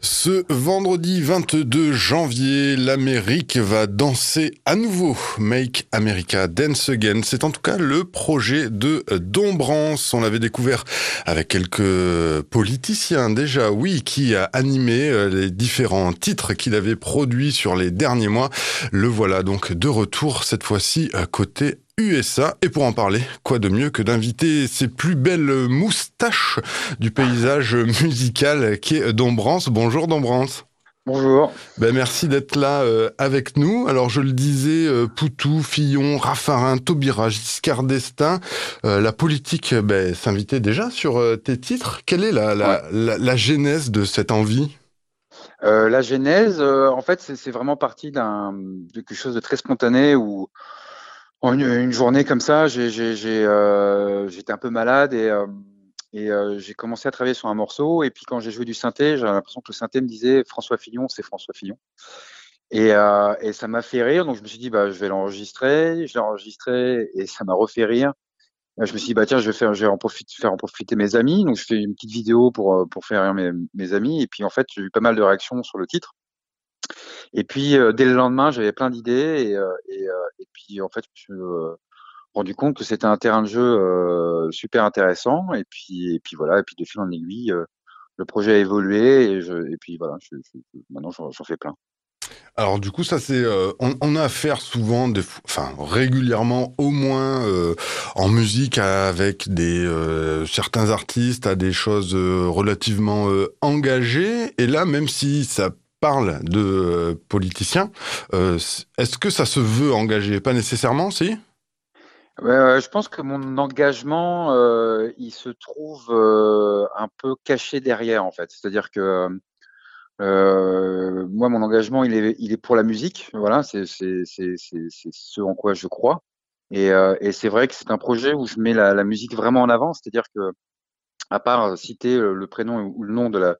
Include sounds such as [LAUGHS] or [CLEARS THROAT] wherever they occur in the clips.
Ce vendredi 22 janvier, l'Amérique va danser à nouveau. Make America Dance Again. C'est en tout cas le projet de Dombrance. On l'avait découvert avec quelques politiciens déjà, oui, qui a animé euh, les différents titres qu'il avait produits sur les derniers mois. Le voilà donc de retour, cette fois-ci côté USA. Et pour en parler, quoi de mieux que d'inviter ces plus belles moustaches du paysage musical qui est Dombrance. Bonjour Dombrance. Bonjour. Ben merci d'être là euh, avec nous. Alors je le disais, euh, Poutou, Fillon, Raffarin, Taubira, Giscard d'Estaing, euh, la politique ben, s'invitait déjà sur tes titres. Quelle est la, la, la, genèse de cette envie? La genèse, en fait, c'est vraiment parti d'un de quelque chose de très spontané où une, une, journée comme ça, euh, j'étais un peu malade et, euh, euh, j'ai commencé à travailler sur un morceau. Et puis quand j'ai joué du synthé, j'ai l'impression que le synthé me disait François Fillon, c'est François Fillon. Et, et ça m'a fait rire, donc je me suis dit bah je vais l'enregistrer. Je l'ai enregistré et ça m'a refait rire. Je me suis dit bah tiens je vais faire, en profiter, mes amis. Donc je fais une petite vidéo pour faire rire mes amis. Et puis en fait j'ai eu pas mal de réactions sur le titre. Et puis, euh, dès le lendemain, j'avais plein d'idées. Et, euh, euh, puis, en fait, je me suis rendu compte que c'était un terrain de jeu super intéressant. Et puis, et puis voilà. Et puis, de fil en aiguille, le projet a évolué. Et, puis, voilà, maintenant, j'en fais plein. Alors du coup, ça c'est, on, a affaire souvent, enfin régulièrement, au moins en musique, avec des certains artistes à des choses relativement engagées. Et là, même si ça parle de euh, politiciens, euh, est-ce que ça se veut engagé? Pas nécessairement, si? Je pense que mon engagement, euh, il se trouve un peu caché derrière, en fait. C'est-à-dire que moi, mon engagement, il est, pour la musique. Voilà, c'est ce en quoi je crois. Et, et c'est vrai que c'est un projet où je mets la, la musique vraiment en avant. C'est-à-dire que, à part citer le prénom ou le nom de la,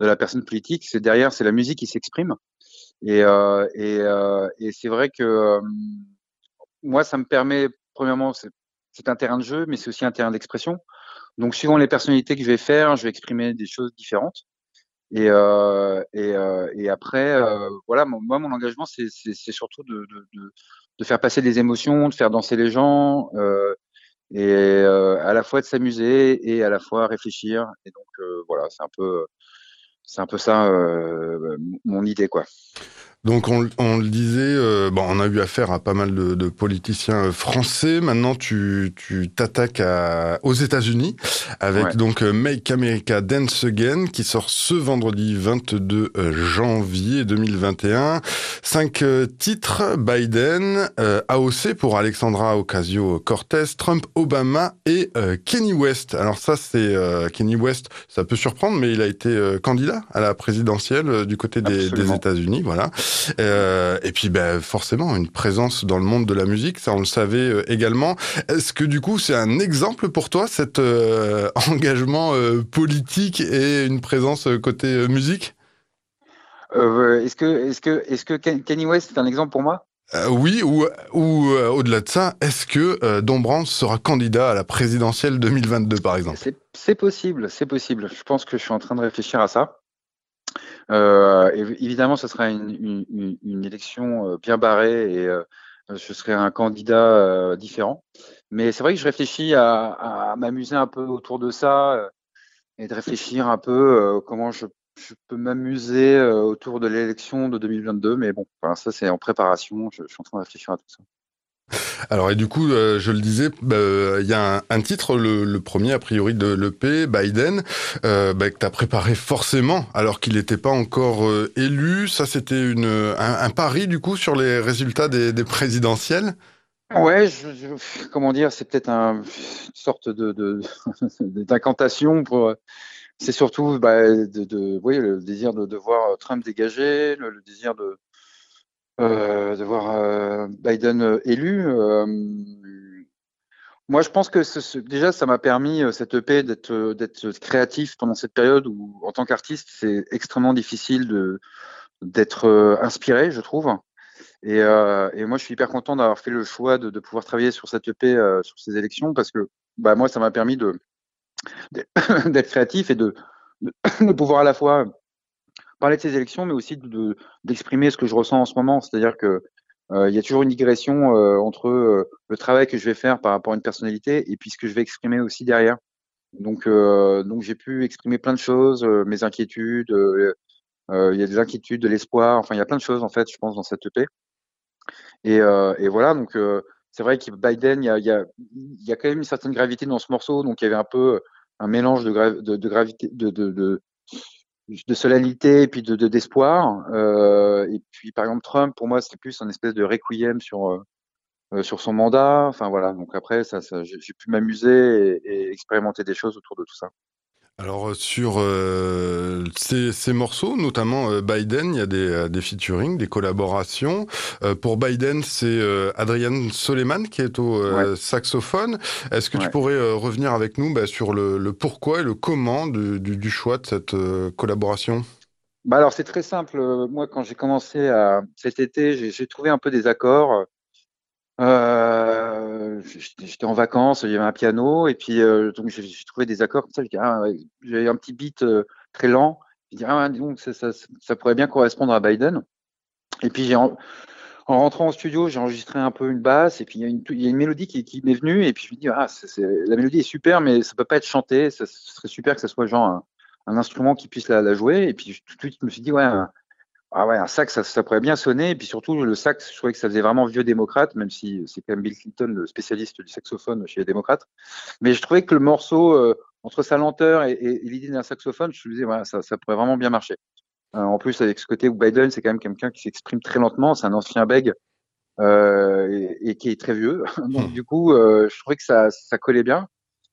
de la personne politique, c'est derrière, c'est la musique qui s'exprime. Et, euh, euh, c'est vrai que euh, moi, ça me permet, premièrement, c'est un terrain de jeu, mais c'est aussi un terrain d'expression. Donc, suivant les personnalités que je vais faire, je vais exprimer des choses différentes. Et, après, voilà, moi, mon engagement, c'est surtout de, de, faire passer des émotions, de faire danser les gens, et à la fois de s'amuser et à la fois réfléchir. Et donc, voilà, c'est un peu c'est un peu ça euh, mon idée, quoi. Donc on, on, le disait, euh, bon, on a eu affaire à pas mal de, de politiciens euh, français. Maintenant, tu t'attaques aux États-Unis avec donc euh, Make America Dance Again qui sort ce vendredi 22 janvier 2021. Cinq titres Biden, AOC pour Alexandra Ocasio-Cortez, Trump, Obama et Kenny West. Alors ça, c'est Kenny West. Ça peut surprendre, mais il a été candidat à la présidentielle du côté des, des États-Unis. Voilà. Euh, et puis, ben, forcément, une présence dans le monde de la musique, ça on le savait euh, également. Est-ce que du coup, c'est un exemple pour toi, cet euh, [LAUGHS] engagement politique et une présence côté musique? Est-ce que, est-ce que, est-ce que Kanye West est un exemple pour moi? Oui, ou, ou au-delà de ça, est-ce que Dombrance sera candidat à la présidentielle 2022, par exemple? C'est possible, c'est possible. Je pense que je suis en train de réfléchir à ça. Euh, évidemment, ce sera une, une, une, élection euh, bien barrée et euh, je serai un candidat euh, différent. Mais c'est vrai que je réfléchis à, à m'amuser un peu autour de ça et de réfléchir un peu comment je, je peux m'amuser autour de l'élection de 2022. Mais bon, ça c'est en préparation. Je, je, suis en train de réfléchir à tout ça. Alors et du coup, euh, je le disais, bah, il y a un, titre, le, premier a priori de l'EP, Biden, euh, bah, que tu as préparé forcément alors qu'il n'était pas encore euh, élu. Ça, c'était un, pari du coup sur les résultats des, présidentielles? Ouais, comment dire, c'est peut-être une sorte de d'incantation pour. C'est surtout bah, de, le désir de, voir Trump dégagé, le désir de euh, de voir euh, Biden euh, élu. moi, je pense que ce, déjà, ça m'a permis cette EP d'être d'être créatif pendant cette période où, en tant qu'artiste, c'est extrêmement difficile d'être inspiré, je trouve. Et, euh, et, moi, je suis hyper content d'avoir fait le choix de, de, pouvoir travailler sur cette EP, euh, sur ces élections, parce que bah, moi, ça m'a permis [COUGHS] d'être créatif et de, de, [COUGHS] pouvoir à la fois parler de ces élections, mais aussi d'exprimer ce que je ressens en ce moment. C'est-à-dire que il y a toujours une digression entre le travail que je vais faire par rapport à une personnalité et puis ce que je vais exprimer aussi derrière. Donc, donc j'ai pu exprimer plein de choses, mes inquiétudes. il y a des inquiétudes, de l'espoir. Enfin, il y a plein de choses en fait, je pense, dans cette EP. Et, et voilà. Donc, c'est vrai que Biden, il y a, y, a, quand même une certaine gravité dans ce morceau. Donc, il y avait un peu un mélange de, de, gravité, de, de, solennité et puis de d'espoir. Euh, et puis par exemple Trump, pour moi, c'était plus un espèce de requiem sur euh, euh, sur son mandat. Enfin voilà. Donc après, ça, ça j'ai pu m'amuser et, expérimenter des choses autour de tout ça. Alors sur euh, ces, ces, morceaux, notamment euh, Biden, il y a des, euh, des featuring, des collaborations. Euh, pour Biden, c'est Adrian Soleiman qui est au ouais. saxophone. Est-ce que ouais. tu pourrais revenir avec nous bah, sur le, le, pourquoi et le comment du, du, du choix de cette collaboration? Bah alors c'est très simple. Moi, quand j'ai commencé à, cet été, j'ai trouvé un peu des accords. Euh, j'étais en vacances, il y avait un piano, et puis euh, donc j'ai trouvé des accords comme ça. J'ai ah, un petit beat euh, très lent. J'ai dit, ah, donc ça, ça, ça, pourrait bien correspondre à Biden. Et puis en, en, rentrant au studio, j'ai enregistré un peu une basse, et puis il y a une, mélodie qui, m'est venue, et puis je me dis, ah, la mélodie est super, mais ça peut pas être chanté. Ça, ce serait super que ce soit genre un, instrument qui puisse la, la, jouer. Et puis tout de suite, je me suis dit, ouais, ah ouais, un sax, ça, ça, pourrait bien sonner. Et puis surtout, le sax, je trouvais que ça faisait vraiment vieux démocrate, même si c'est quand même Bill Clinton, le spécialiste du saxophone chez les démocrates. Mais je trouvais que le morceau, euh, entre sa lenteur et, et, et l'idée d'un saxophone, je me disais, ouais, ça, ça pourrait vraiment bien marcher. Euh, en plus, avec ce côté où Biden, c'est quand même quelqu'un qui s'exprime très lentement, c'est un ancien bègue euh, et, et, qui est très vieux. [LAUGHS] Donc, du coup, euh, je trouvais que ça, ça collait bien.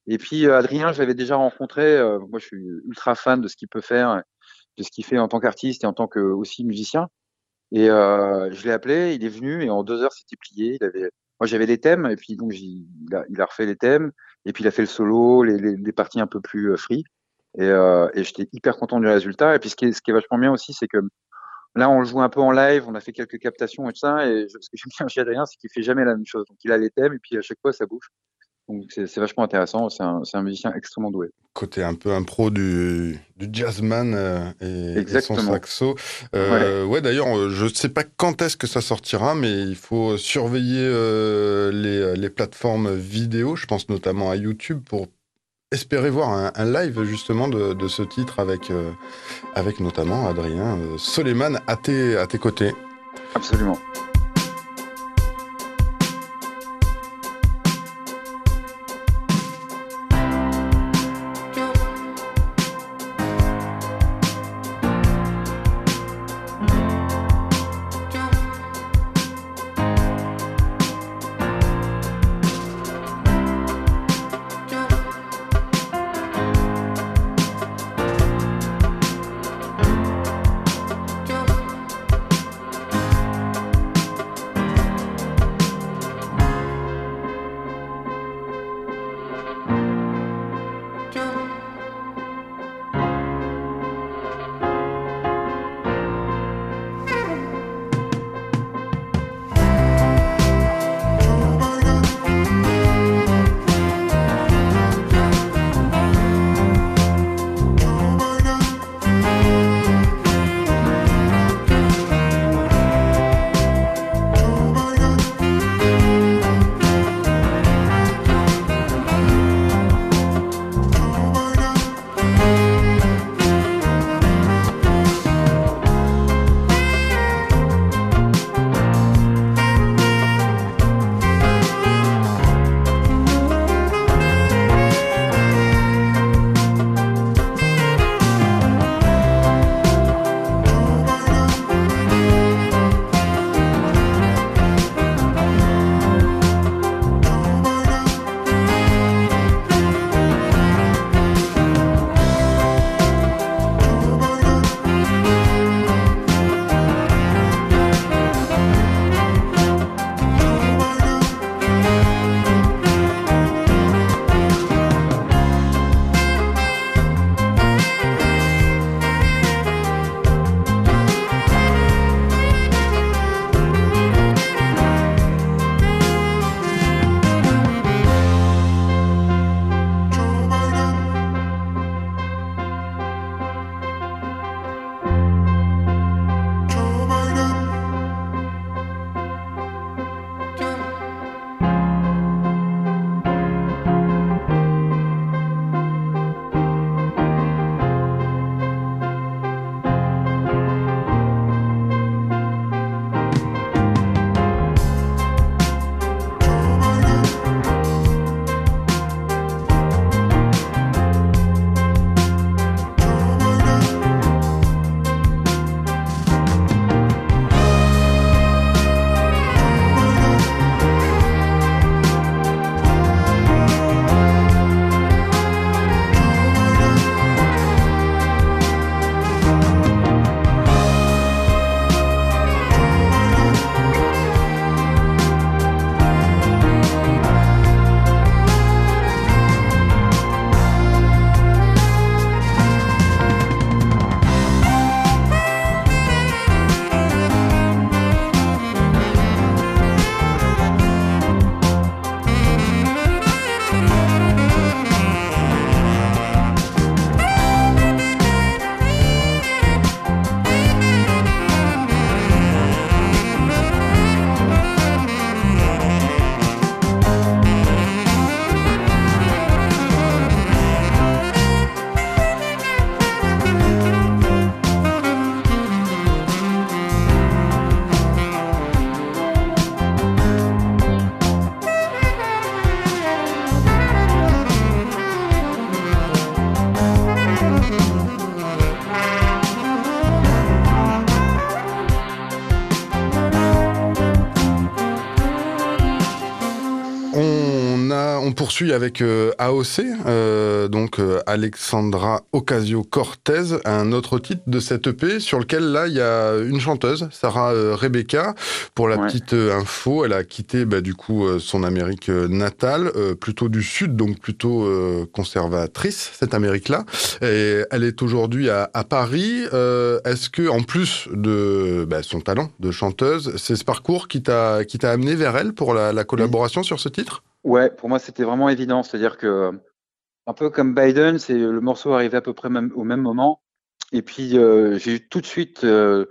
Et puis, euh, Adrien, je l'avais déjà rencontré. Euh, moi, je suis ultra fan de ce qu'il peut faire de ce qu'il fait en tant qu'artiste et en tant que aussi musicien. Et euh, je l'ai appelé, il est venu et en deux heures c'était plié. Il avait, moi j'avais des thèmes et puis donc il a, refait les thèmes et puis il a fait le solo, les, les, les parties un peu plus euh, free. Et, euh, et j'étais hyper content du résultat. Et puis ce qui est, vachement bien aussi, c'est que là on le joue un peu en live, on a fait quelques captations et tout ça. Et ce que j'aime bien chez Adrien, c'est qu'il fait jamais la même chose. Donc il a les thèmes et puis à chaque fois ça bouge. Donc c'est vachement intéressant, c'est un, un, musicien extrêmement doué. Côté un peu un pro du, du jazzman euh, et, et, son saxo. Euh, ouais, ouais d'ailleurs, euh, je ne sais pas quand est-ce que ça sortira, mais il faut surveiller euh, les, les, plateformes vidéo, je pense notamment à YouTube, pour espérer voir un, un live justement de, de, ce titre avec, avec notamment Adrien Soleiman à tes, à tes côtés. Absolument. poursuit avec AOC, donc Alexandra Ocasio-Cortez, un autre titre de cette EP sur lequel là il y a une chanteuse, Sarah Rebecca. Pour la petite info, elle a quitté bah, du coup son Amérique natale, plutôt du sud, donc plutôt conservatrice cette Amérique-là. Et elle est aujourd'hui à, Paris. Est-ce que en plus de bah, son talent de chanteuse, c'est ce parcours qui t'a qui t'a amené vers elle pour la, collaboration sur ce titre? Ouais, pour moi c'était vraiment évident, c'est-à-dire que un peu comme Biden, c'est le morceau arrivé à peu près même, au même moment, et puis euh, j'ai tout de suite euh,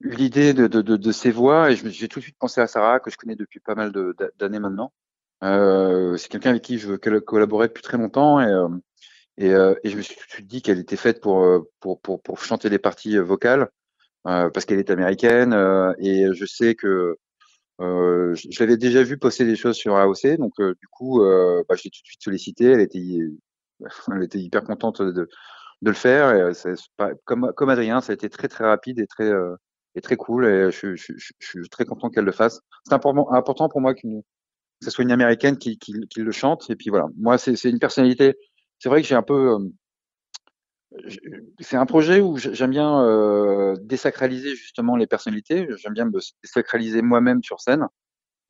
eu l'idée de, de, ses voix, et j'ai tout de suite pensé à Sarah que je connais depuis pas mal d'années maintenant. Euh, c'est quelqu'un avec qui je veux collaborer depuis très longtemps, et, et, je me suis tout de suite dit qu'elle était faite pour, pour chanter les parties vocales. parce qu'elle est américaine et je sais que euh, je, l'avais déjà vu poster des choses sur AOC, donc euh, du coup, euh, bah, je l'ai tout de suite sollicité. Elle était, [LAUGHS] elle était hyper contente de, de le faire. Et, pas, comme, comme Adrien, ça a été très très rapide et très et très cool. Et je, je, je, suis très content qu'elle le fasse. C'est important, pour moi qu'une que ce soit une américaine qui, qui, qui, le chante. Et puis voilà, moi c'est une personnalité. C'est vrai que j'ai un peu c'est un projet où j'aime bien euh, désacraliser justement les personnalités. J'aime bien me désacraliser moi-même sur scène.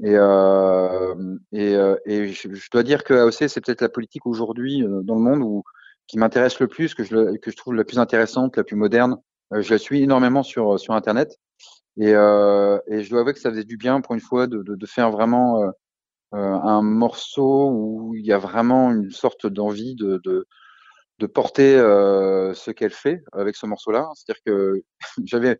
Et, euh, et, euh, et je, dois dire que AOC, c'est peut-être la politique aujourd'hui euh, dans le monde où, qui m'intéresse le plus, que je, que je trouve la plus intéressante, la plus moderne. je la suis énormément sur, sur Internet. Et, et je dois avouer que ça faisait du bien pour une fois de, de, de faire vraiment un morceau où il y a vraiment une sorte d'envie de, de de porter euh, ce qu'elle fait avec ce morceau-là. C'est-à-dire que [LAUGHS] j'avais,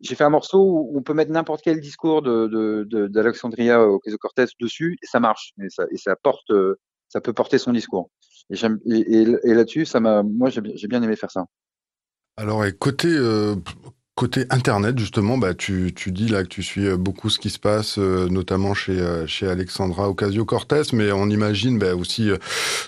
j'ai fait un morceau où on peut mettre n'importe quel discours de, d'Alexandria de, Ocasio-Cortez dessus et ça marche et ça, et ça porte, euh, ça peut porter son discours. Et, et, et, là-dessus, ça m'a, moi, j'ai, bien aimé faire ça. Alors, et côté euh, Côté Internet, justement, bah, tu, tu dis là que tu suis euh, beaucoup ce qui se passe, euh, notamment chez, euh, chez Alexandra Ocasio-Cortez, mais on imagine bah, aussi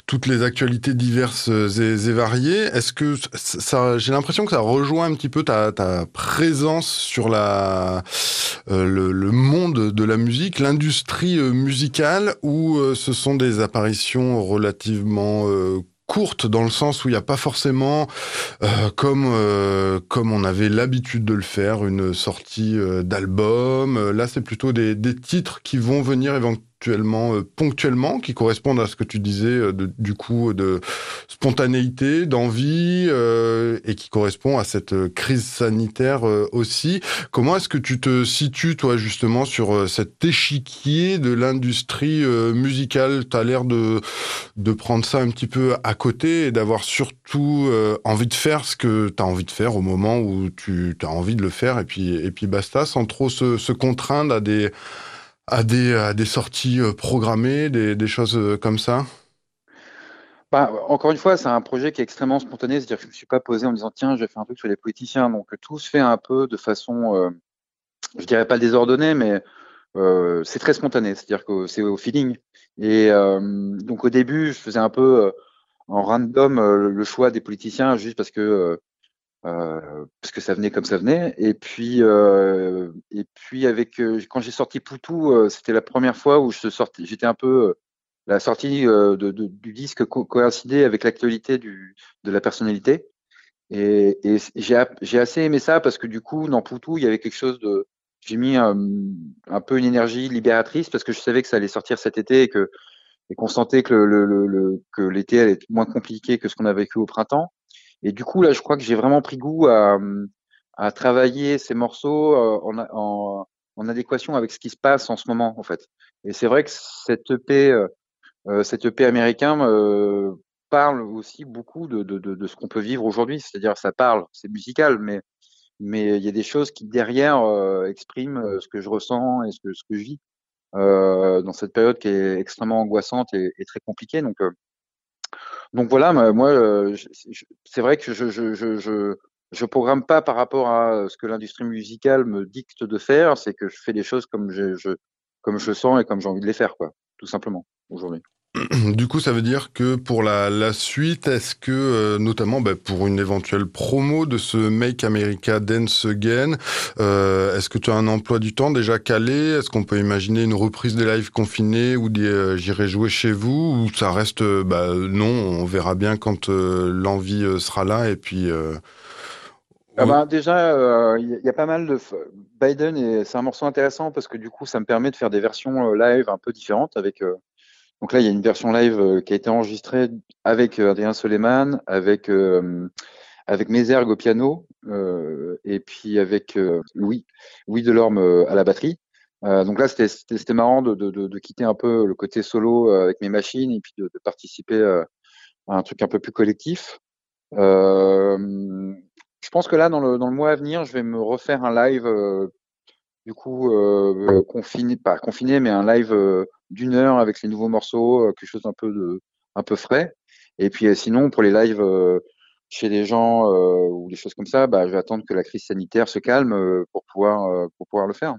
toutes les actualités diverses et, variées. Est-ce que ça, j'ai l'impression que ça rejoint un petit peu ta, ta présence sur la, le, le, monde de la musique, l'industrie musicale, où ce sont des apparitions relativement courte dans le sens où il n'y a pas forcément, euh, comme euh, comme on avait l'habitude de le faire, une sortie euh, d'album. Là, c'est plutôt des, des titres qui vont venir éventuellement euh, ponctuellement, qui correspondent à ce que tu disais, euh, du coup, de spontanéité, d'envie, euh, et qui correspond à cette crise sanitaire aussi. Comment est-ce que tu te situes, toi, justement, sur cet échiquier de l'industrie musicale? Tu as l'air de, de prendre ça un petit peu à côté et d'avoir surtout envie de faire ce que tu as envie de faire au moment où tu as envie de le faire, et puis, et puis basta, sans trop se contraindre à des à des, des sorties euh, programmées, des, choses euh, comme ça? Bah, encore une fois, c'est un projet qui est extrêmement spontané, c'est-à-dire que je ne me suis pas posé en disant tiens, je vais faire un truc sur les politiciens. Donc tout se fait un peu de façon, euh, je dirais pas désordonnée, mais euh, c'est très spontané, c'est-à-dire que c'est au feeling. Et donc au début, je faisais un peu en random le choix des politiciens juste parce que parce que ça venait comme ça venait. Et puis, euh, et puis avec euh, quand j'ai sorti Poutou, c'était la première fois où je sortais. J'étais un peu la sortie de, du disque coïncidait avec l'actualité de la personnalité. Et, et j'ai assez aimé ça parce que du coup, dans Poutou, il y avait quelque chose de. J'ai mis un, peu une énergie libératrice parce que je savais que ça allait sortir cet été et que et qu'on sentait que le, le, le que l'été allait être moins compliqué que ce qu'on a vécu au printemps. Et du coup, là, je crois que j'ai vraiment pris goût à, travailler ces morceaux euh, en, adéquation avec ce qui se passe en ce moment, en fait. Et c'est vrai que cette EP, euh, euh cette EP américain euh, parle aussi beaucoup de, ce qu'on peut vivre aujourd'hui. C'est-à-dire, ça parle, c'est musical, mais il y a des choses qui derrière euh, expriment ce que je ressens et ce que je vis dans cette période qui est extrêmement angoissante et, très compliquée. Donc voilà, moi, euh, c'est vrai que je, je, je, je, programme pas par rapport à ce que l'industrie musicale me dicte de faire, c'est que je fais les choses comme je, je, comme je sens et comme j'ai envie de les faire, quoi, tout simplement, aujourd'hui. Du coup, ça veut dire que pour la, la suite, est-ce que, euh, notamment bah, pour une éventuelle promo de ce Make America Dance Again, euh, est-ce que tu as un emploi du temps déjà calé? Est-ce qu'on peut imaginer une reprise des lives confinés ou des euh, J'irai jouer chez vous? Ou ça reste, bah, non, on verra bien quand l'envie sera là et puis... Ah bah, déjà, il y, a pas mal de Biden et c'est un morceau intéressant parce que du coup, ça me permet de faire des versions live un peu différentes avec donc là, il y a une version live euh, qui a été enregistrée avec euh, Adrien Soleiman, avec euh, avec Mézergue au piano et puis avec Louis Louis Delorme à la batterie. donc là, c'était marrant de, de, de, quitter un peu le côté solo avec mes machines et puis de, participer à un truc un peu plus collectif. je pense que là, dans le, dans le mois à venir, je vais me refaire un live, du coup, confiné, pas confiné, mais un live d'une heure avec les nouveaux morceaux, euh, quelque chose d'un peu de, un peu frais. Et puis euh, sinon, pour les lives euh, chez des gens ou des choses comme ça, bah, je vais attendre que la crise sanitaire se calme pour pouvoir pour pouvoir le faire.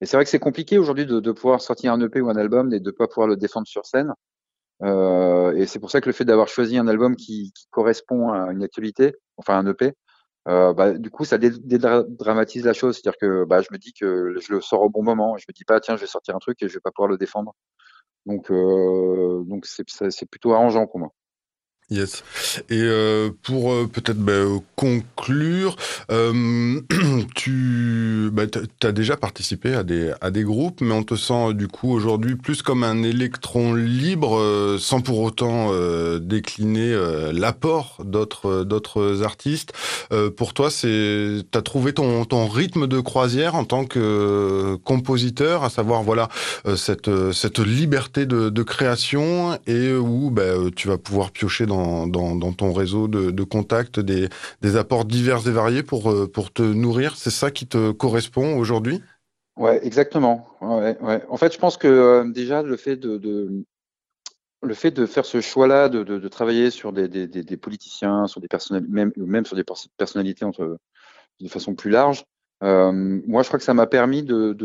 Et c'est vrai que c'est compliqué aujourd'hui de, de, pouvoir sortir un EP ou un album et de pas pouvoir le défendre sur scène. Euh, et c'est pour ça que le fait d'avoir choisi un album qui, qui, correspond à une actualité, enfin un EP, euh, bah, du coup, ça dédramatise la chose. C'est-à-dire que bah, je me dis que je le sors au bon moment. Je me dis pas, tiens, je vais sortir un truc et je vais pas pouvoir le défendre. Donc, euh, donc c'est plutôt arrangeant pour moi. Yes. Et euh, pour euh, peut-être bah, conclure, euh, [CLEARS THROAT] tu bah, as déjà participé à des, à des groupes, mais on te sent du coup aujourd'hui plus comme un électron libre, sans pour autant décliner l'apport d'autres d'autres artistes. pour toi, c'est as trouvé ton, ton rythme de croisière en tant que compositeur, à savoir voilà cette cette liberté de, de création et où bah, tu vas pouvoir piocher dans dans, ton réseau de, contacts des, apports divers et variés pour, euh, pour te nourrir. C'est ça qui te correspond aujourd'hui? Ouais, exactement. En fait, je pense que euh, déjà le fait de, faire ce choix-là, de, travailler sur des, politiciens, sur des personnalités, même, sur des personnalités de façon plus large, euh, moi, je crois que ça m'a permis de,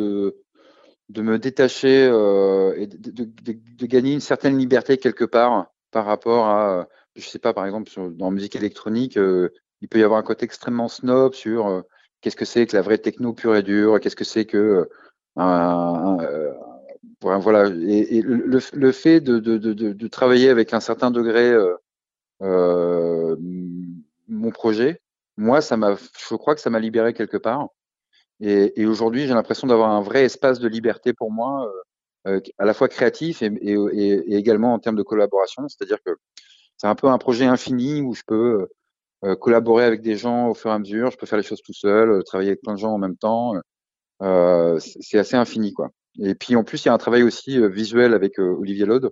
me détacher et de, gagner une certaine liberté quelque part par rapport à je sais pas, par exemple, dans musique électronique, euh, il peut y avoir un côté extrêmement snob sur euh, qu'est-ce que c'est que la vraie techno pure et dure, qu'est-ce que c'est que euh, voilà. Et, le, fait de, travailler avec un certain degré mon projet, moi, ça m'a, je crois que ça m'a libéré quelque part. Et, aujourd'hui, j'ai l'impression d'avoir un vrai espace de liberté pour moi, à la fois créatif et, et, également en termes de collaboration. C'est-à-dire que c'est un peu un projet infini où je peux euh, collaborer avec des gens au fur et à mesure. Je peux faire les choses tout seul, euh, travailler avec plein de gens en même temps. Euh, c'est assez infini, quoi. Et puis en plus, il y a un travail aussi visuel avec Olivier Laude,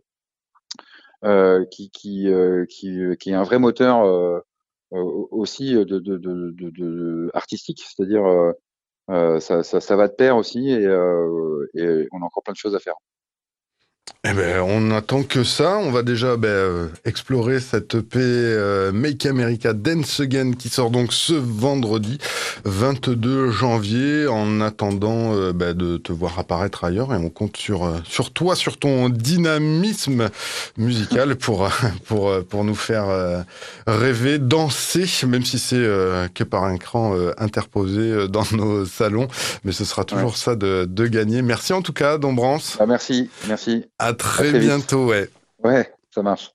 qui, qui, qui, qui, est un vrai moteur aussi de, de, de, de artistique, c'est-à-dire ça, ça, ça, va de pair aussi et, et on a encore plein de choses à faire. Eh ben, on n'attend que ça. On va déjà ben, euh, explorer cette EP euh, Make America Dance Again qui sort donc ce vendredi 22 janvier. En attendant euh, ben, de te voir apparaître ailleurs, et on compte sur sur toi, sur ton dynamisme musical pour pour pour nous faire rêver, danser, même si c'est que par un cran interposé dans nos salons. Mais ce sera toujours ça de, de gagner. Merci en tout cas, Dombrance. Ah, merci, merci très, bientôt, ouais. Ouais, ça marche.